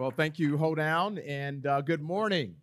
Well, thank you, Hoedown, and uh, good morning.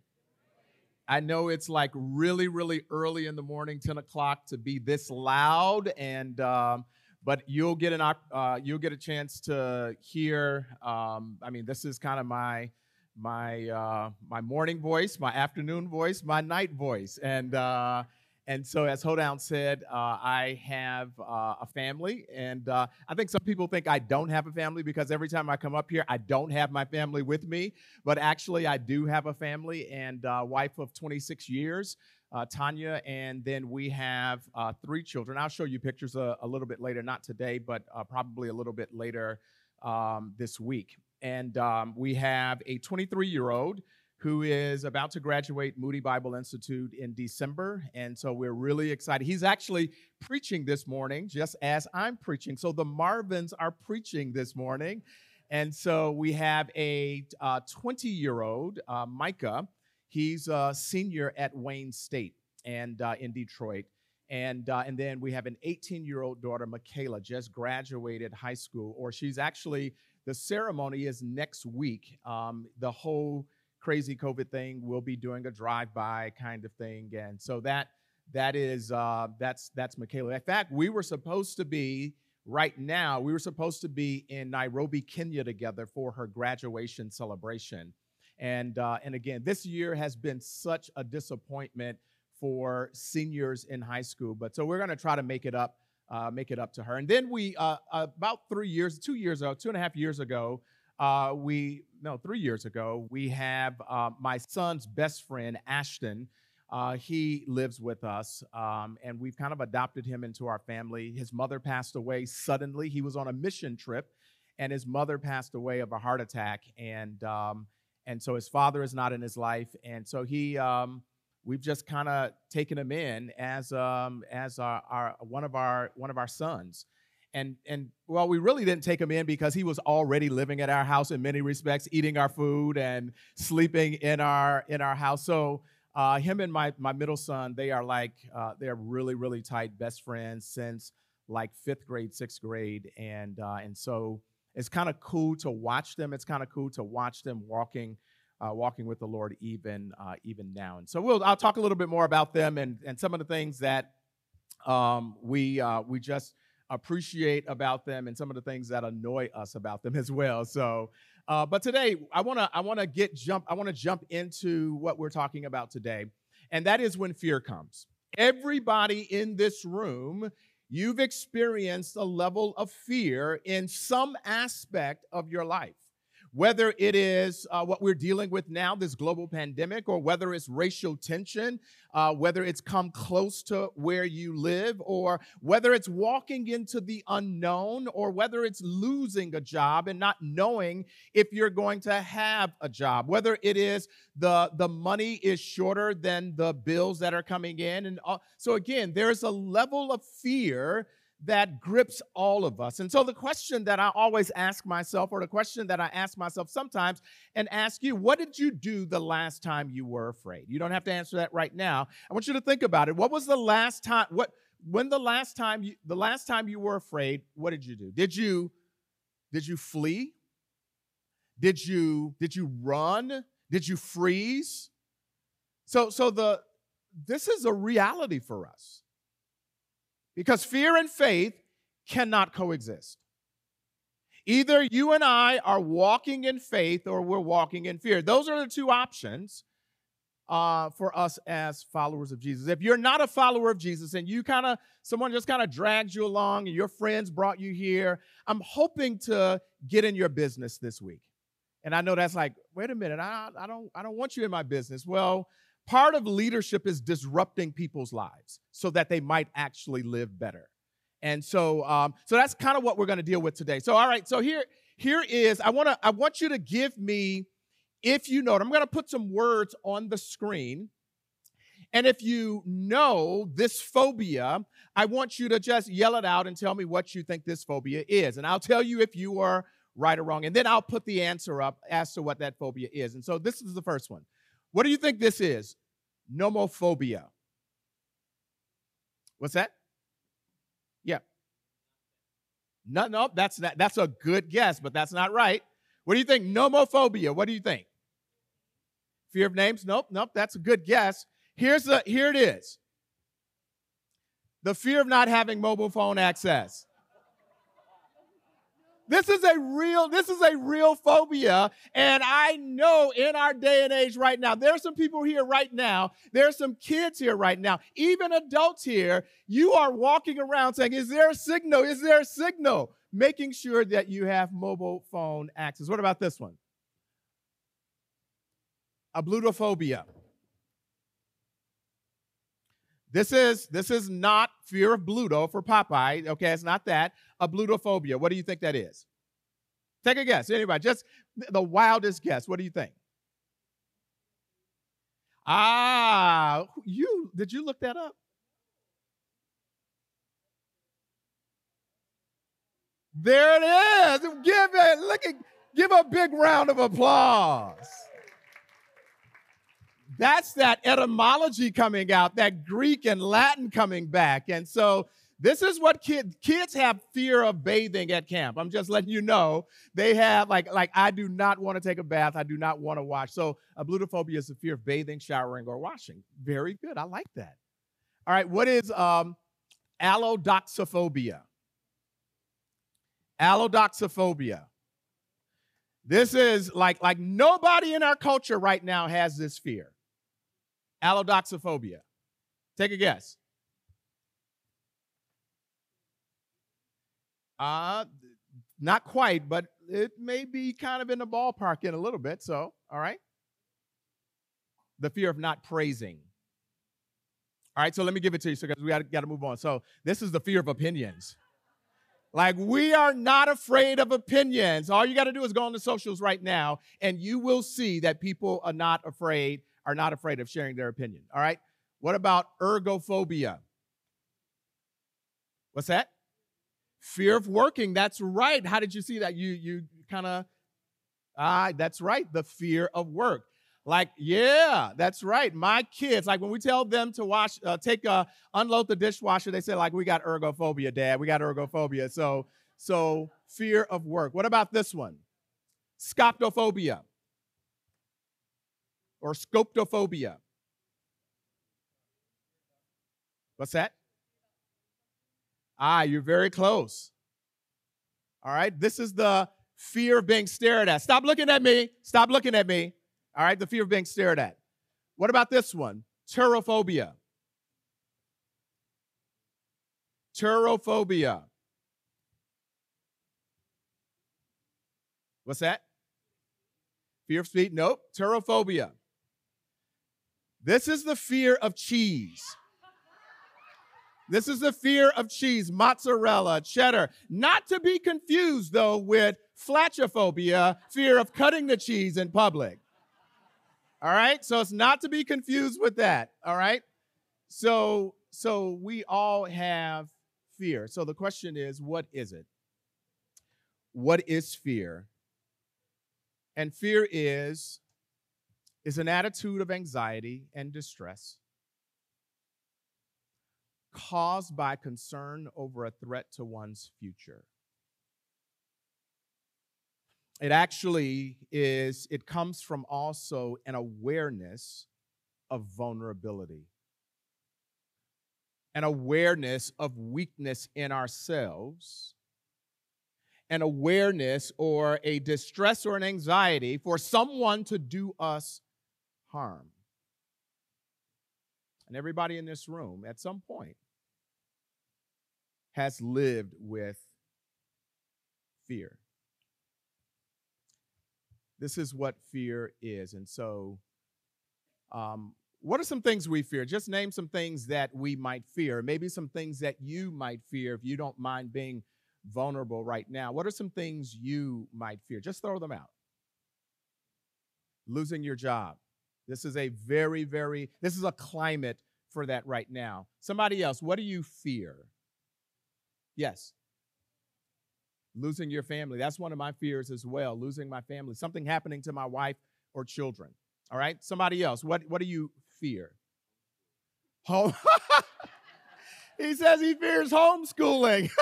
I know it's like really, really early in the morning, 10 o'clock, to be this loud, and um, but you'll get an uh, you'll get a chance to hear. Um, I mean, this is kind of my my uh, my morning voice, my afternoon voice, my night voice, and uh, and so, as Hoedown said, uh, I have uh, a family. And uh, I think some people think I don't have a family because every time I come up here, I don't have my family with me. But actually, I do have a family and uh, wife of 26 years, uh, Tanya. And then we have uh, three children. I'll show you pictures a, a little bit later, not today, but probably a little bit later um, this week. And um, we have a 23 year old who is about to graduate Moody Bible Institute in December. And so we're really excited. He's actually preaching this morning, just as I'm preaching. So the Marvins are preaching this morning. And so we have a 20 uh, year old, uh, Micah. He's a senior at Wayne State and uh, in Detroit. And, uh, and then we have an 18 year old daughter, Michaela, just graduated high school, or she's actually, the ceremony is next week. Um, the whole crazy COVID thing, we'll be doing a drive-by kind of thing, and so that that is uh, that's that's Michaela. In fact, we were supposed to be right now. We were supposed to be in Nairobi, Kenya, together for her graduation celebration, and uh, and again, this year has been such a disappointment for seniors in high school. But so we're going to try to make it up. Uh, make it up to her. And then we, uh, about three years, two years ago, two and a half years ago, uh, we no three years ago we have uh, my son's best friend ashton uh, he lives with us um, and we've kind of adopted him into our family. His mother passed away suddenly. He was on a mission trip and his mother passed away of a heart attack and um, and so his father is not in his life and so he um, we've just kind of taken him in as um, as our, our one of our one of our sons and and well we really didn't take him in because he was already living at our house in many respects eating our food and sleeping in our in our house. So uh, him and my my middle son they are like uh, they're really really tight best friends since like fifth grade sixth grade. And uh, and so it's kind of cool to watch them. It's kind of cool to watch them walking uh, walking with the lord even uh, even now. And so we'll i'll talk a little bit more about them and and some of the things that um, we uh, we just appreciate about them and some of the things that annoy us about them as well. So, uh, but today I want to I want to get jump I want to jump into what we're talking about today, and that is when fear comes. Everybody in this room, you've experienced a level of fear in some aspect of your life whether it is uh, what we're dealing with now, this global pandemic, or whether it's racial tension, uh, whether it's come close to where you live, or whether it's walking into the unknown, or whether it's losing a job and not knowing if you're going to have a job, whether it is the, the money is shorter than the bills that are coming in. And uh, so, again, there's a level of fear that grips all of us. And so, the question that I always ask myself, or the question that I ask myself sometimes and ask you, what did you do the last time you were afraid? You don't have to answer that right now. I want you to think about it. What was the last time, what, when the last time you, the last time you were afraid, what did you do? Did you, did you flee? Did you, did you run? Did you freeze? So, so the, this is a reality for us because fear and faith cannot coexist. Either you and I are walking in faith or we're walking in fear. Those are the two options uh, for us as followers of Jesus. If you're not a follower of Jesus and you kind of, someone just kind of dragged you along and your friends brought you here, I'm hoping to get in your business this week. And I know that's like, wait a minute, I, I don't, I don't want you in my business. Well, Part of leadership is disrupting people's lives so that they might actually live better. And so, um, so that's kind of what we're going to deal with today. So, all right. So here, here is I want to I want you to give me, if you know it, I'm going to put some words on the screen. And if you know this phobia, I want you to just yell it out and tell me what you think this phobia is. And I'll tell you if you are right or wrong. And then I'll put the answer up as to what that phobia is. And so this is the first one. What do you think this is? Nomophobia. What's that? Yeah. No, no, that's not, that's a good guess, but that's not right. What do you think? Nomophobia. What do you think? Fear of names? Nope, nope. That's a good guess. Here's the here it is. The fear of not having mobile phone access. This is a real, this is a real phobia. And I know in our day and age right now, there's some people here right now, there's some kids here right now, even adults here. You are walking around saying, Is there a signal? Is there a signal? Making sure that you have mobile phone access. What about this one? Ablutophobia. This is this is not fear of Bluto for Popeye. Okay, it's not that. Ablutophobia. What do you think that is? Take a guess. Anybody, just the wildest guess. What do you think? Ah, you did you look that up? There it is. Give it. Look at. Give a big round of applause. That's that etymology coming out, that Greek and Latin coming back. And so this is what kids kids have fear of bathing at camp. I'm just letting you know. They have like like I do not want to take a bath. I do not want to wash. So ablutophobia is the fear of bathing, showering, or washing. Very good. I like that. All right. What is um, allodoxophobia? Allodoxophobia. This is like like nobody in our culture right now has this fear. Allodoxophobia. Take a guess. Uh, not quite, but it may be kind of in the ballpark in a little bit. So, all right. The fear of not praising. All right, so let me give it to you because we got to move on. So, this is the fear of opinions. Like, we are not afraid of opinions. All you got to do is go on the socials right now, and you will see that people are not afraid are not afraid of sharing their opinion. All right. What about ergophobia? What's that? Fear of working. That's right. How did you see that? You you kind of ah, that's right. The fear of work. Like, yeah, that's right. My kids, like when we tell them to wash, uh, take a unload the dishwasher, they say like, we got ergophobia, Dad. We got ergophobia. So, so fear of work. What about this one? Scoptophobia or scopophobia. What's that? Ah, you're very close. All right, this is the fear of being stared at. Stop looking at me. Stop looking at me. All right, the fear of being stared at. What about this one? Turophobia. Turophobia. What's that? Fear of speed? Nope. Turophobia. This is the fear of cheese. This is the fear of cheese, mozzarella, cheddar. Not to be confused, though, with flatophobia, fear of cutting the cheese in public. All right? So it's not to be confused with that. All right? So so we all have fear. So the question is, what is it? What is fear? And fear is is an attitude of anxiety and distress caused by concern over a threat to one's future. It actually is, it comes from also an awareness of vulnerability, an awareness of weakness in ourselves, an awareness or a distress or an anxiety for someone to do us harm. And everybody in this room at some point has lived with fear. This is what fear is. And so, um, what are some things we fear? Just name some things that we might fear. Maybe some things that you might fear if you don't mind being vulnerable right now. What are some things you might fear? Just throw them out. Losing your job, this is a very, very, this is a climate for that right now. Somebody else, what do you fear? Yes. Losing your family. That's one of my fears as well. Losing my family. Something happening to my wife or children. All right. Somebody else. What, what do you fear? Home. he says he fears homeschooling.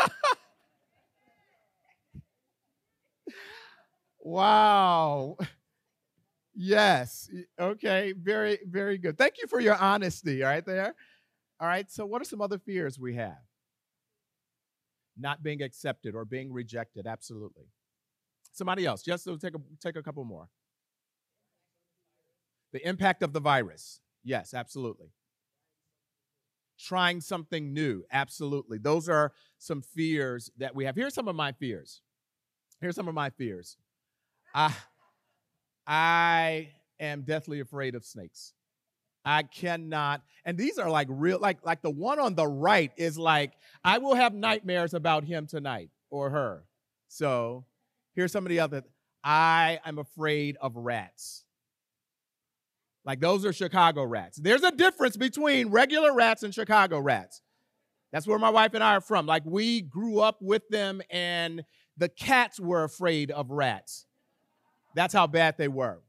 Wow. Yes. Okay. Very, very good. Thank you for your honesty right there. All right. So, what are some other fears we have? Not being accepted or being rejected. Absolutely. Somebody else. Just so take a, take a couple more. The impact of the virus. Yes, absolutely. Trying something new. Absolutely. Those are some fears that we have. Here's some of my fears. Here's some of my fears. I, I am deathly afraid of snakes. I cannot. And these are like real, like like the one on the right is like, I will have nightmares about him tonight or her. So here's some of the other. I am afraid of rats. Like those are Chicago rats. There's a difference between regular rats and Chicago rats. That's where my wife and I are from. Like we grew up with them, and the cats were afraid of rats. That's how bad they were.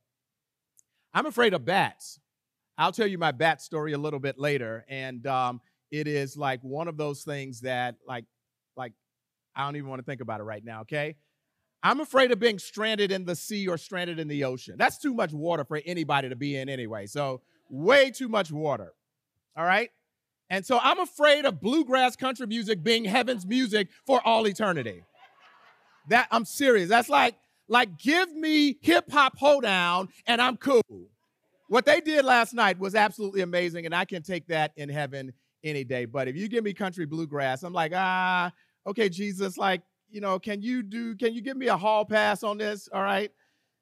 I'm afraid of bats. I'll tell you my bat story a little bit later, and um, it is like one of those things that, like, like I don't even want to think about it right now. Okay, I'm afraid of being stranded in the sea or stranded in the ocean. That's too much water for anybody to be in anyway. So way too much water. All right. And so I'm afraid of bluegrass country music being heaven's music for all eternity. That I'm serious. That's like like, give me hip hop hoedown and I'm cool. What they did last night was absolutely amazing, and I can take that in heaven any day. But if you give me country bluegrass, I'm like, ah, okay, Jesus, like, you know, can you do, can you give me a hall pass on this? All right.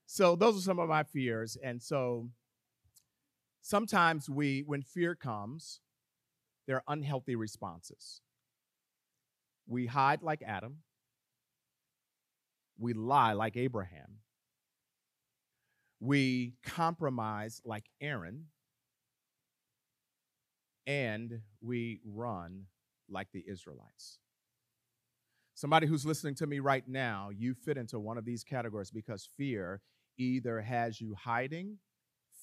So those are some of my fears. And so sometimes we, when fear comes, there are unhealthy responses. We hide like Adam we lie like Abraham. We compromise like Aaron. And we run like the Israelites. Somebody who's listening to me right now, you fit into one of these categories because fear either has you hiding,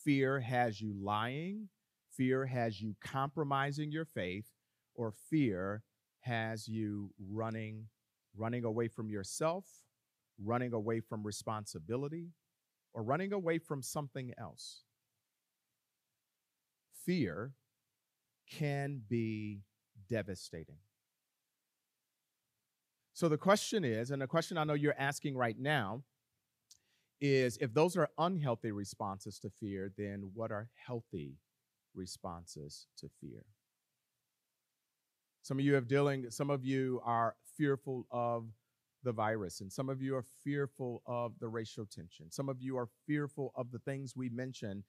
fear has you lying, fear has you compromising your faith, or fear has you running running away from yourself running away from responsibility, or running away from something else. Fear can be devastating. So the question is, and the question I know you're asking right now is if those are unhealthy responses to fear, then what are healthy responses to fear? Some of you have dealing, some of you are fearful of the virus, and some of you are fearful of the racial tension. Some of you are fearful of the things we mentioned.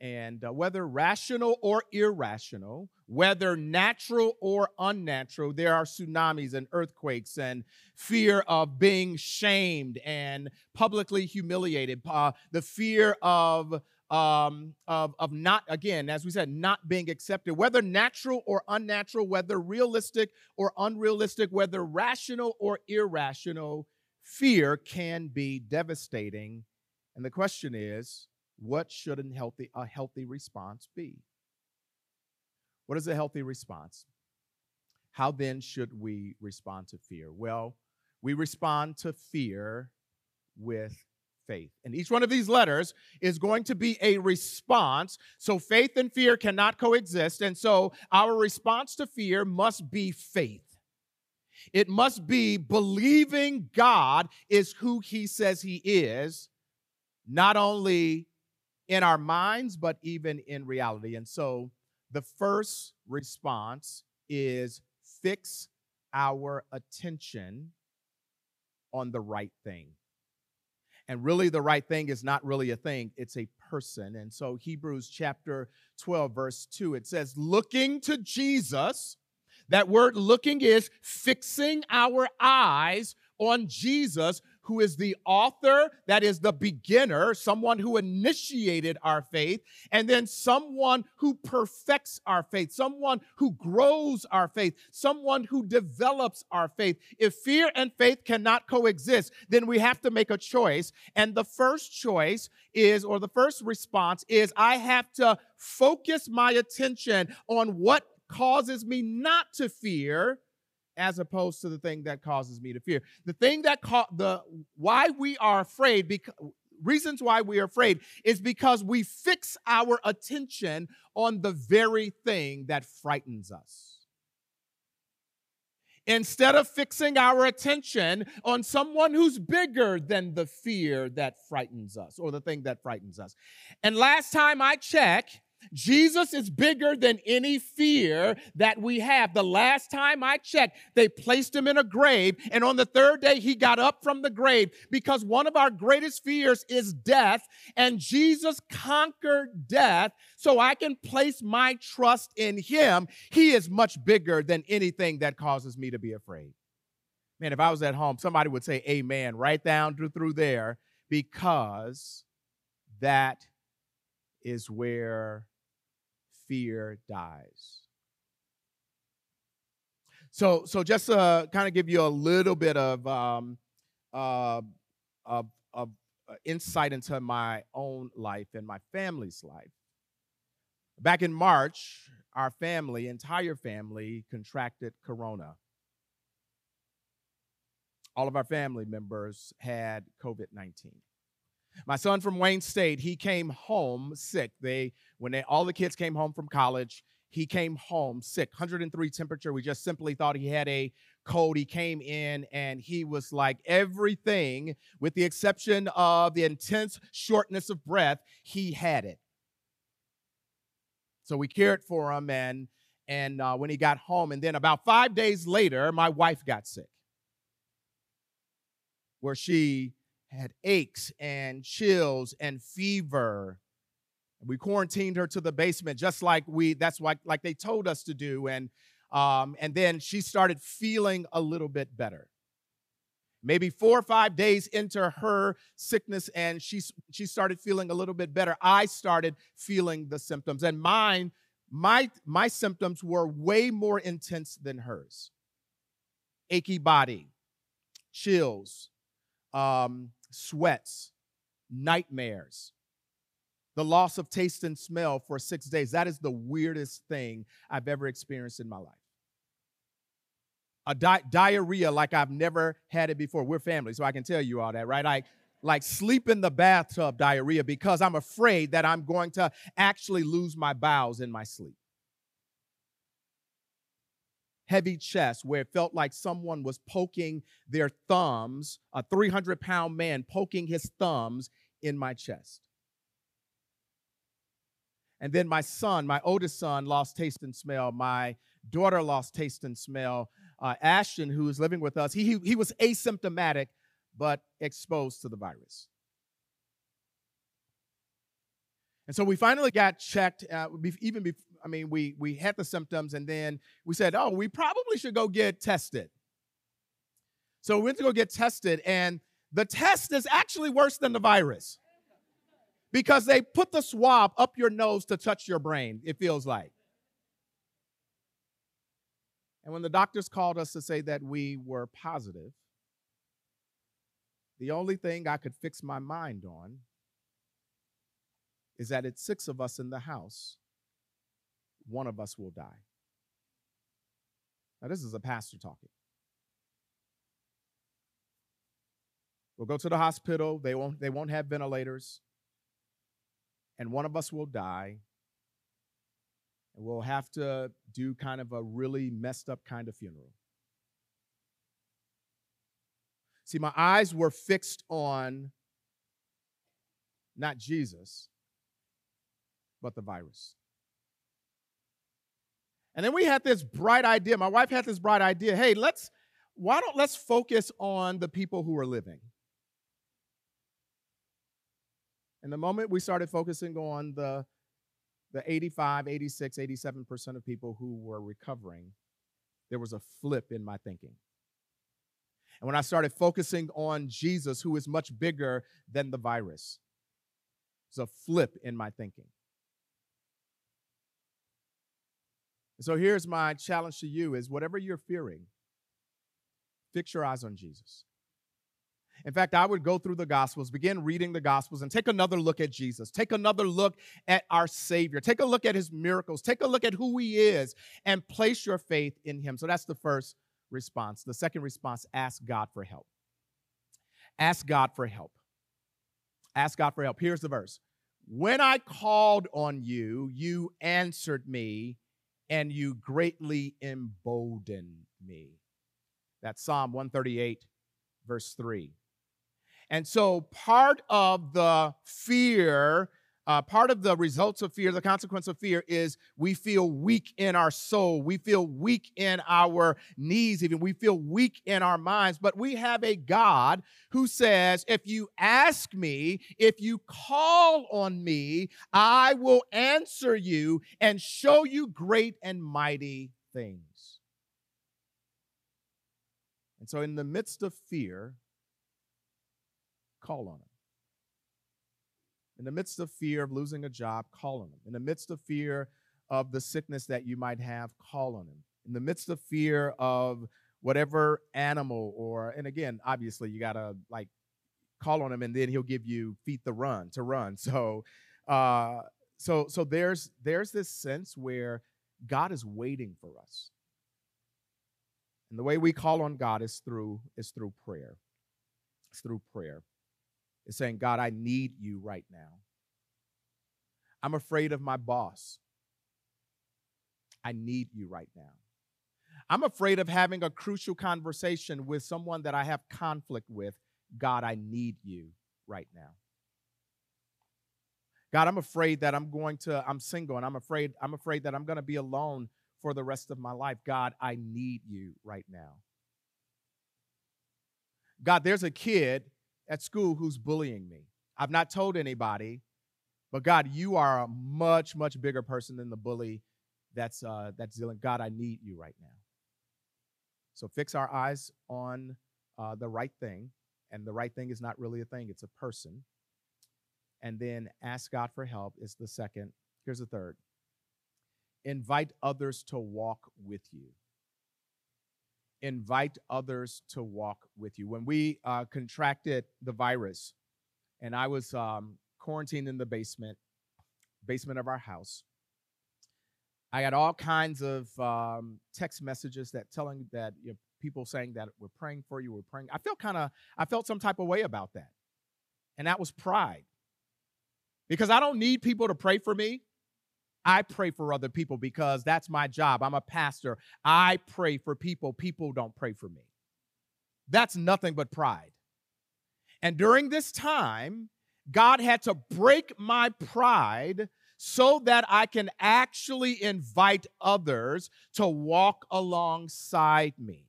And uh, whether rational or irrational, whether natural or unnatural, there are tsunamis and earthquakes and fear of being shamed and publicly humiliated, uh, the fear of um, of, of not, again, as we said, not being accepted, whether natural or unnatural, whether realistic or unrealistic, whether rational or irrational, fear can be devastating. And the question is, what should a healthy, a healthy response be? What is a healthy response? How then should we respond to fear? Well, we respond to fear with faith. And each one of these letters is going to be a response. So faith and fear cannot coexist. And so our response to fear must be faith. It must be believing God is who he says he is, not only in our minds, but even in reality. And so the first response is fix our attention on the right thing. And really, the right thing is not really a thing, it's a person. And so, Hebrews chapter 12, verse 2, it says, looking to Jesus. That word looking is fixing our eyes on Jesus, who is the author, that is the beginner, someone who initiated our faith, and then someone who perfects our faith, someone who grows our faith, someone who develops our faith. If fear and faith cannot coexist, then we have to make a choice. And the first choice is, or the first response is, I have to focus my attention on what causes me not to fear as opposed to the thing that causes me to fear. The thing that ca- the why we are afraid because reasons why we are afraid is because we fix our attention on the very thing that frightens us. Instead of fixing our attention on someone who's bigger than the fear that frightens us or the thing that frightens us. And last time I checked, Jesus is bigger than any fear that we have. The last time I checked, they placed him in a grave, and on the third day, he got up from the grave because one of our greatest fears is death, and Jesus conquered death so I can place my trust in him. He is much bigger than anything that causes me to be afraid. Man, if I was at home, somebody would say amen right down through there because that is where fear dies. So, so just to kind of give you a little bit of, um, uh, of, of uh, insight into my own life and my family's life. Back in March, our family, entire family, contracted corona. All of our family members had COVID 19. My son from Wayne State, he came home sick. They when they all the kids came home from college, he came home sick, 103 temperature. We just simply thought he had a cold. He came in and he was like everything, with the exception of the intense shortness of breath, he had it. So we cared for him, and and uh, when he got home, and then about five days later, my wife got sick, where she had aches and chills and fever. We quarantined her to the basement just like we that's like like they told us to do and um, and then she started feeling a little bit better. Maybe 4 or 5 days into her sickness and she she started feeling a little bit better. I started feeling the symptoms and mine my my symptoms were way more intense than hers. Achy body, chills, um, sweats, nightmares, the loss of taste and smell for six days. That is the weirdest thing I've ever experienced in my life. A di- diarrhea like I've never had it before. We're family, so I can tell you all that, right? I like sleep in the bathtub diarrhea because I'm afraid that I'm going to actually lose my bowels in my sleep heavy chest where it felt like someone was poking their thumbs, a 300 pound man poking his thumbs in my chest. And then my son, my oldest son, lost taste and smell. My daughter lost taste and smell. Uh, Ashton, who is living with us, he, he, was asymptomatic but exposed to the virus. And so we finally got checked, uh, even before, I mean, we, we had the symptoms and then we said, oh, we probably should go get tested. So we went to go get tested, and the test is actually worse than the virus because they put the swab up your nose to touch your brain, it feels like. And when the doctors called us to say that we were positive, the only thing I could fix my mind on is that it's six of us in the house, one of us will die. Now, this is a pastor talking. We'll go to the hospital. They won't, they won't have ventilators. And one of us will die. And we'll have to do kind of a really messed up kind of funeral. See, my eyes were fixed on not Jesus, but the virus. And then we had this bright idea. My wife had this bright idea. Hey, let's why don't let's focus on the people who are living. And the moment we started focusing on the the 85, 86, 87% of people who were recovering, there was a flip in my thinking. And when I started focusing on Jesus, who is much bigger than the virus, there's a flip in my thinking. So here's my challenge to you is whatever you're fearing, fix your eyes on Jesus. In fact, I would go through the Gospels, begin reading the Gospels, and take another look at Jesus. Take another look at our Savior. Take a look at his miracles. Take a look at who he is and place your faith in him. So that's the first response. The second response, ask God for help. Ask God for help. Ask God for help. Here's the verse When I called on you, you answered me and you greatly embolden me. That's Psalm 138, verse 3. And so part of the fear uh, part of the results of fear, the consequence of fear, is we feel weak in our soul. We feel weak in our knees, even. We feel weak in our minds. But we have a God who says, if you ask me, if you call on me, I will answer you and show you great and mighty things. And so, in the midst of fear, call on him. In the midst of fear of losing a job, call on him. In the midst of fear of the sickness that you might have, call on him. In the midst of fear of whatever animal or and again, obviously you got to like call on him and then he'll give you feet to run to run. So uh so so there's there's this sense where God is waiting for us. And the way we call on God is through is through prayer. It's through prayer is saying, God, I need you right now. I'm afraid of my boss. I need you right now. I'm afraid of having a crucial conversation with someone that I have conflict with. God, I need you right now. God, I'm afraid that I'm going to I'm single and I'm afraid I'm afraid that I'm going to be alone for the rest of my life. God, I need you right now. God, there's a kid at school who's bullying me. I've not told anybody, but God, you are a much, much bigger person than the bully that's uh, that's dealing. God, I need you right now. So fix our eyes on uh, the right thing, and the right thing is not really a thing; it's a person. And then ask God for help is the second. Here's the third. Invite others to walk with you invite others to walk with you. When we uh, contracted the virus, and I was um, quarantined in the basement, basement of our house, I got all kinds of um, text messages that telling that you know, people saying that we're praying for you, we're praying. I felt kind of, I felt some type of way about that, and that was pride, because I don't need people to pray for me. I pray for other people because that's my job. I'm a pastor. I pray for people. People don't pray for me. That's nothing but pride. And during this time, God had to break my pride so that I can actually invite others to walk alongside me.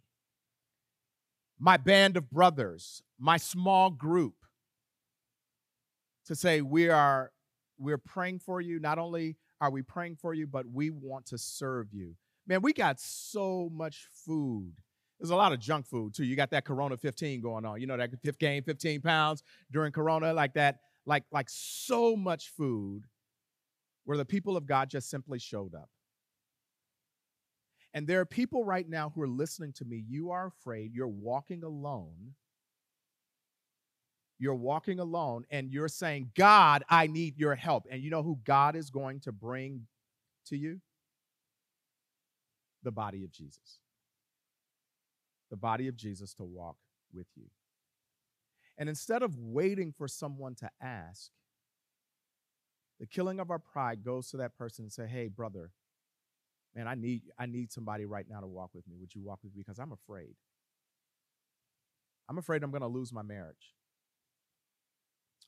My band of brothers, my small group, to say, We are we're praying for you, not only are we praying for you? But we want to serve you. Man, we got so much food. There's a lot of junk food too. You got that Corona 15 going on. You know that fifth gain 15 pounds during Corona, like that, like like so much food, where the people of God just simply showed up. And there are people right now who are listening to me. You are afraid. You're walking alone you're walking alone and you're saying, God, I need your help. And you know who God is going to bring to you? The body of Jesus. The body of Jesus to walk with you. And instead of waiting for someone to ask, the killing of our pride goes to that person and say, "Hey, brother, man, I need I need somebody right now to walk with me. Would you walk with me because I'm afraid. I'm afraid I'm going to lose my marriage.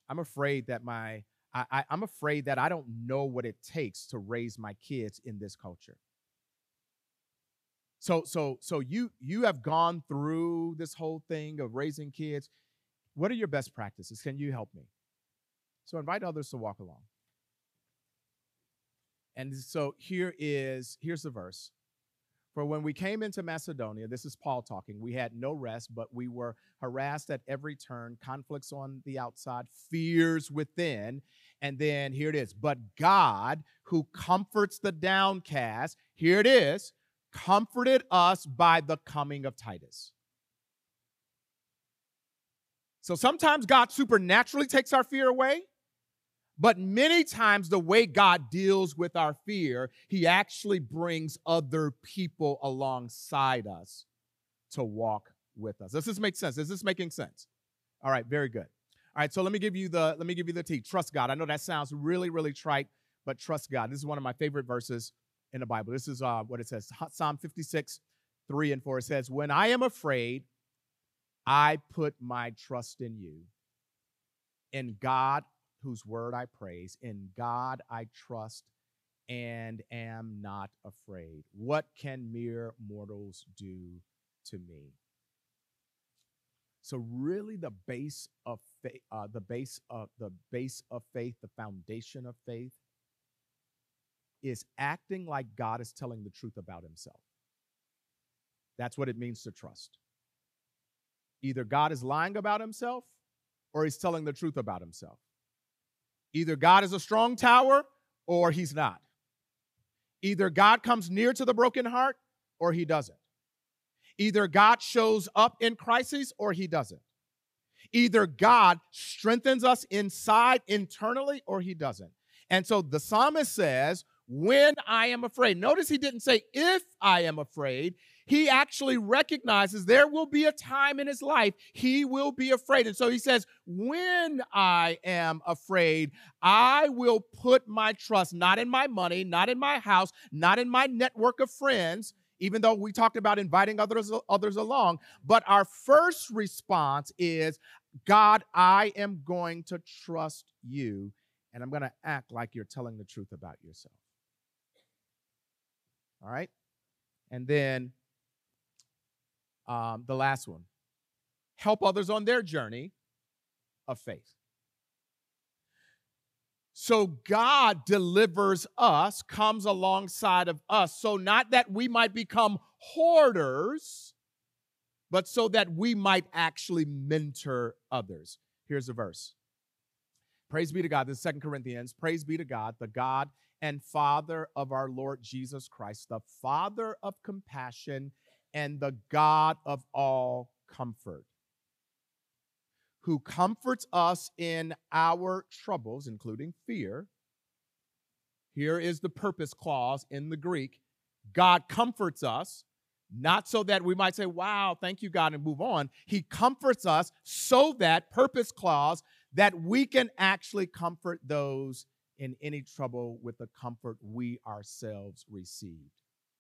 I'm afraid that my I, I, I'm afraid that I don't know what it takes to raise my kids in this culture. So so so you you have gone through this whole thing of raising kids. What are your best practices? Can you help me? So invite others to walk along. And so here is here's the verse. For when we came into Macedonia, this is Paul talking, we had no rest, but we were harassed at every turn, conflicts on the outside, fears within. And then here it is. But God, who comforts the downcast, here it is, comforted us by the coming of Titus. So sometimes God supernaturally takes our fear away. But many times, the way God deals with our fear, He actually brings other people alongside us to walk with us. Does this make sense? Is this making sense? All right, very good. All right, so let me give you the let me give you the T. Trust God. I know that sounds really really trite, but trust God. This is one of my favorite verses in the Bible. This is uh, what it says. Psalm 56, 3 and 4. It says, When I am afraid, I put my trust in you. In God, whose word I praise, in God I trust and am not afraid. What can mere mortals do to me? So really the base of faith, uh, the base of the base of faith, the foundation of faith is acting like God is telling the truth about himself. That's what it means to trust. Either God is lying about himself or he's telling the truth about himself. Either God is a strong tower or he's not. Either God comes near to the broken heart or he doesn't. Either God shows up in crises or he doesn't. Either God strengthens us inside internally or he doesn't. And so the psalmist says, When I am afraid, notice he didn't say if I am afraid he actually recognizes there will be a time in his life he will be afraid. And so he says, When I am afraid, I will put my trust not in my money, not in my house, not in my network of friends. Even though we talked about inviting others, others along, but our first response is, God, I am going to trust you, and I'm going to act like you're telling the truth about yourself. All right? And then um, the last one help others on their journey of faith. So God delivers us, comes alongside of us. So, not that we might become hoarders, but so that we might actually mentor others. Here's a verse. Praise be to God. This is Second Corinthians. Praise be to God, the God and Father of our Lord Jesus Christ, the Father of compassion and the God of all comfort, who comforts us in our troubles, including fear. Here is the purpose clause in the Greek God comforts us, not so that we might say, Wow, thank you, God, and move on. He comforts us so that, purpose clause, that we can actually comfort those in any trouble with the comfort we ourselves received.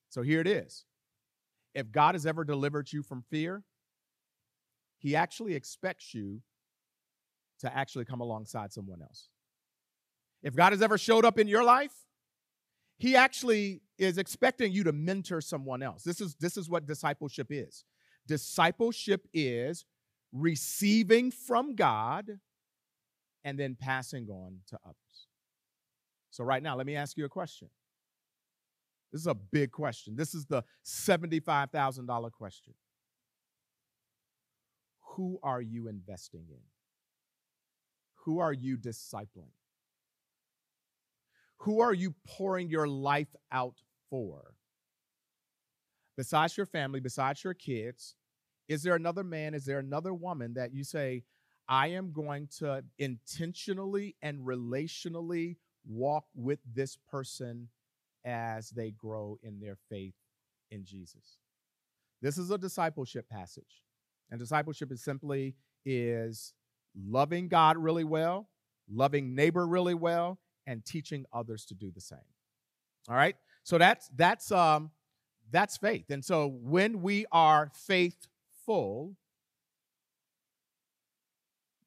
So here it is if God has ever delivered you from fear, He actually expects you to actually come alongside someone else. If God has ever showed up in your life, He actually is expecting you to mentor someone else. This is, this is what discipleship is. Discipleship is receiving from God and then passing on to others. So, right now, let me ask you a question this is a big question. This is the $75,000 question. Who are you investing in? Who are you discipling? Who are you pouring your life out for? Besides your family, besides your kids, is there another man, is there another woman that you say, I am going to intentionally and relationally walk with this person as they grow in their faith in Jesus. This is a discipleship passage. And discipleship is simply is loving God really well, loving neighbor really well, and teaching others to do the same. All right? So that's that's um that's faith. And so when we are faithful,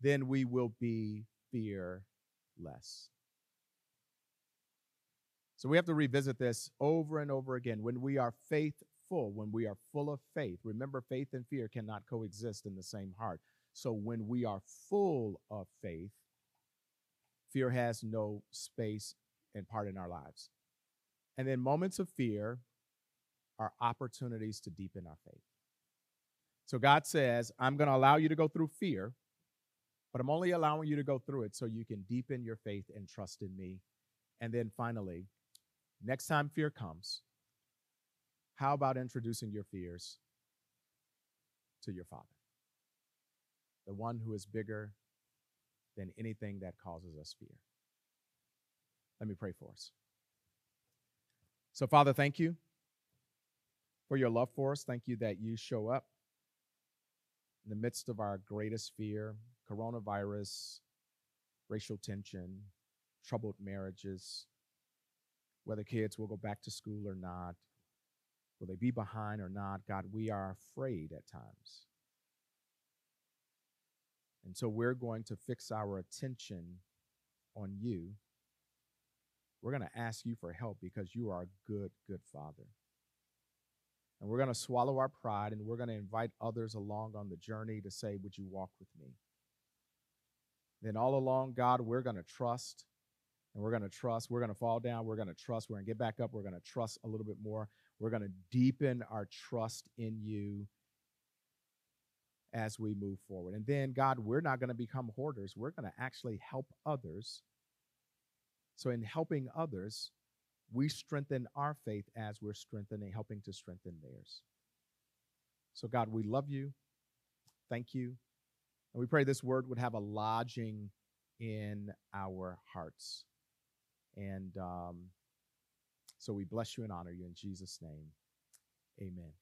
then we will be fearless. So we have to revisit this over and over again. When we are faithful, when we are full of faith, remember, faith and fear cannot coexist in the same heart. So when we are full of faith, fear has no space and part in our lives. And then moments of fear are opportunities to deepen our faith. So God says, I'm going to allow you to go through fear, but I'm only allowing you to go through it so you can deepen your faith and trust in me. And then finally, Next time fear comes, how about introducing your fears to your Father? The one who is bigger than anything that causes us fear. Let me pray for us. So, Father, thank you for your love for us. Thank you that you show up in the midst of our greatest fear coronavirus, racial tension, troubled marriages, whether kids will go back to school or not, will they be behind or not, God, we are afraid at times. And so we're going to fix our attention on you. We're going to ask you for help because you are a good, good Father. And we're going to swallow our pride and we're going to invite others along on the journey to say, Would you walk with me? Then all along, God, we're going to trust and we're going to trust. We're going to fall down. We're going to trust. We're going to get back up. We're going to trust a little bit more. We're going to deepen our trust in you as we move forward. And then, God, we're not going to become hoarders. We're going to actually help others. So, in helping others, we strengthen our faith as we're strengthening, helping to strengthen theirs. So, God, we love you. Thank you. And we pray this word would have a lodging in our hearts. And um, so we bless you and honor you in Jesus' name. Amen.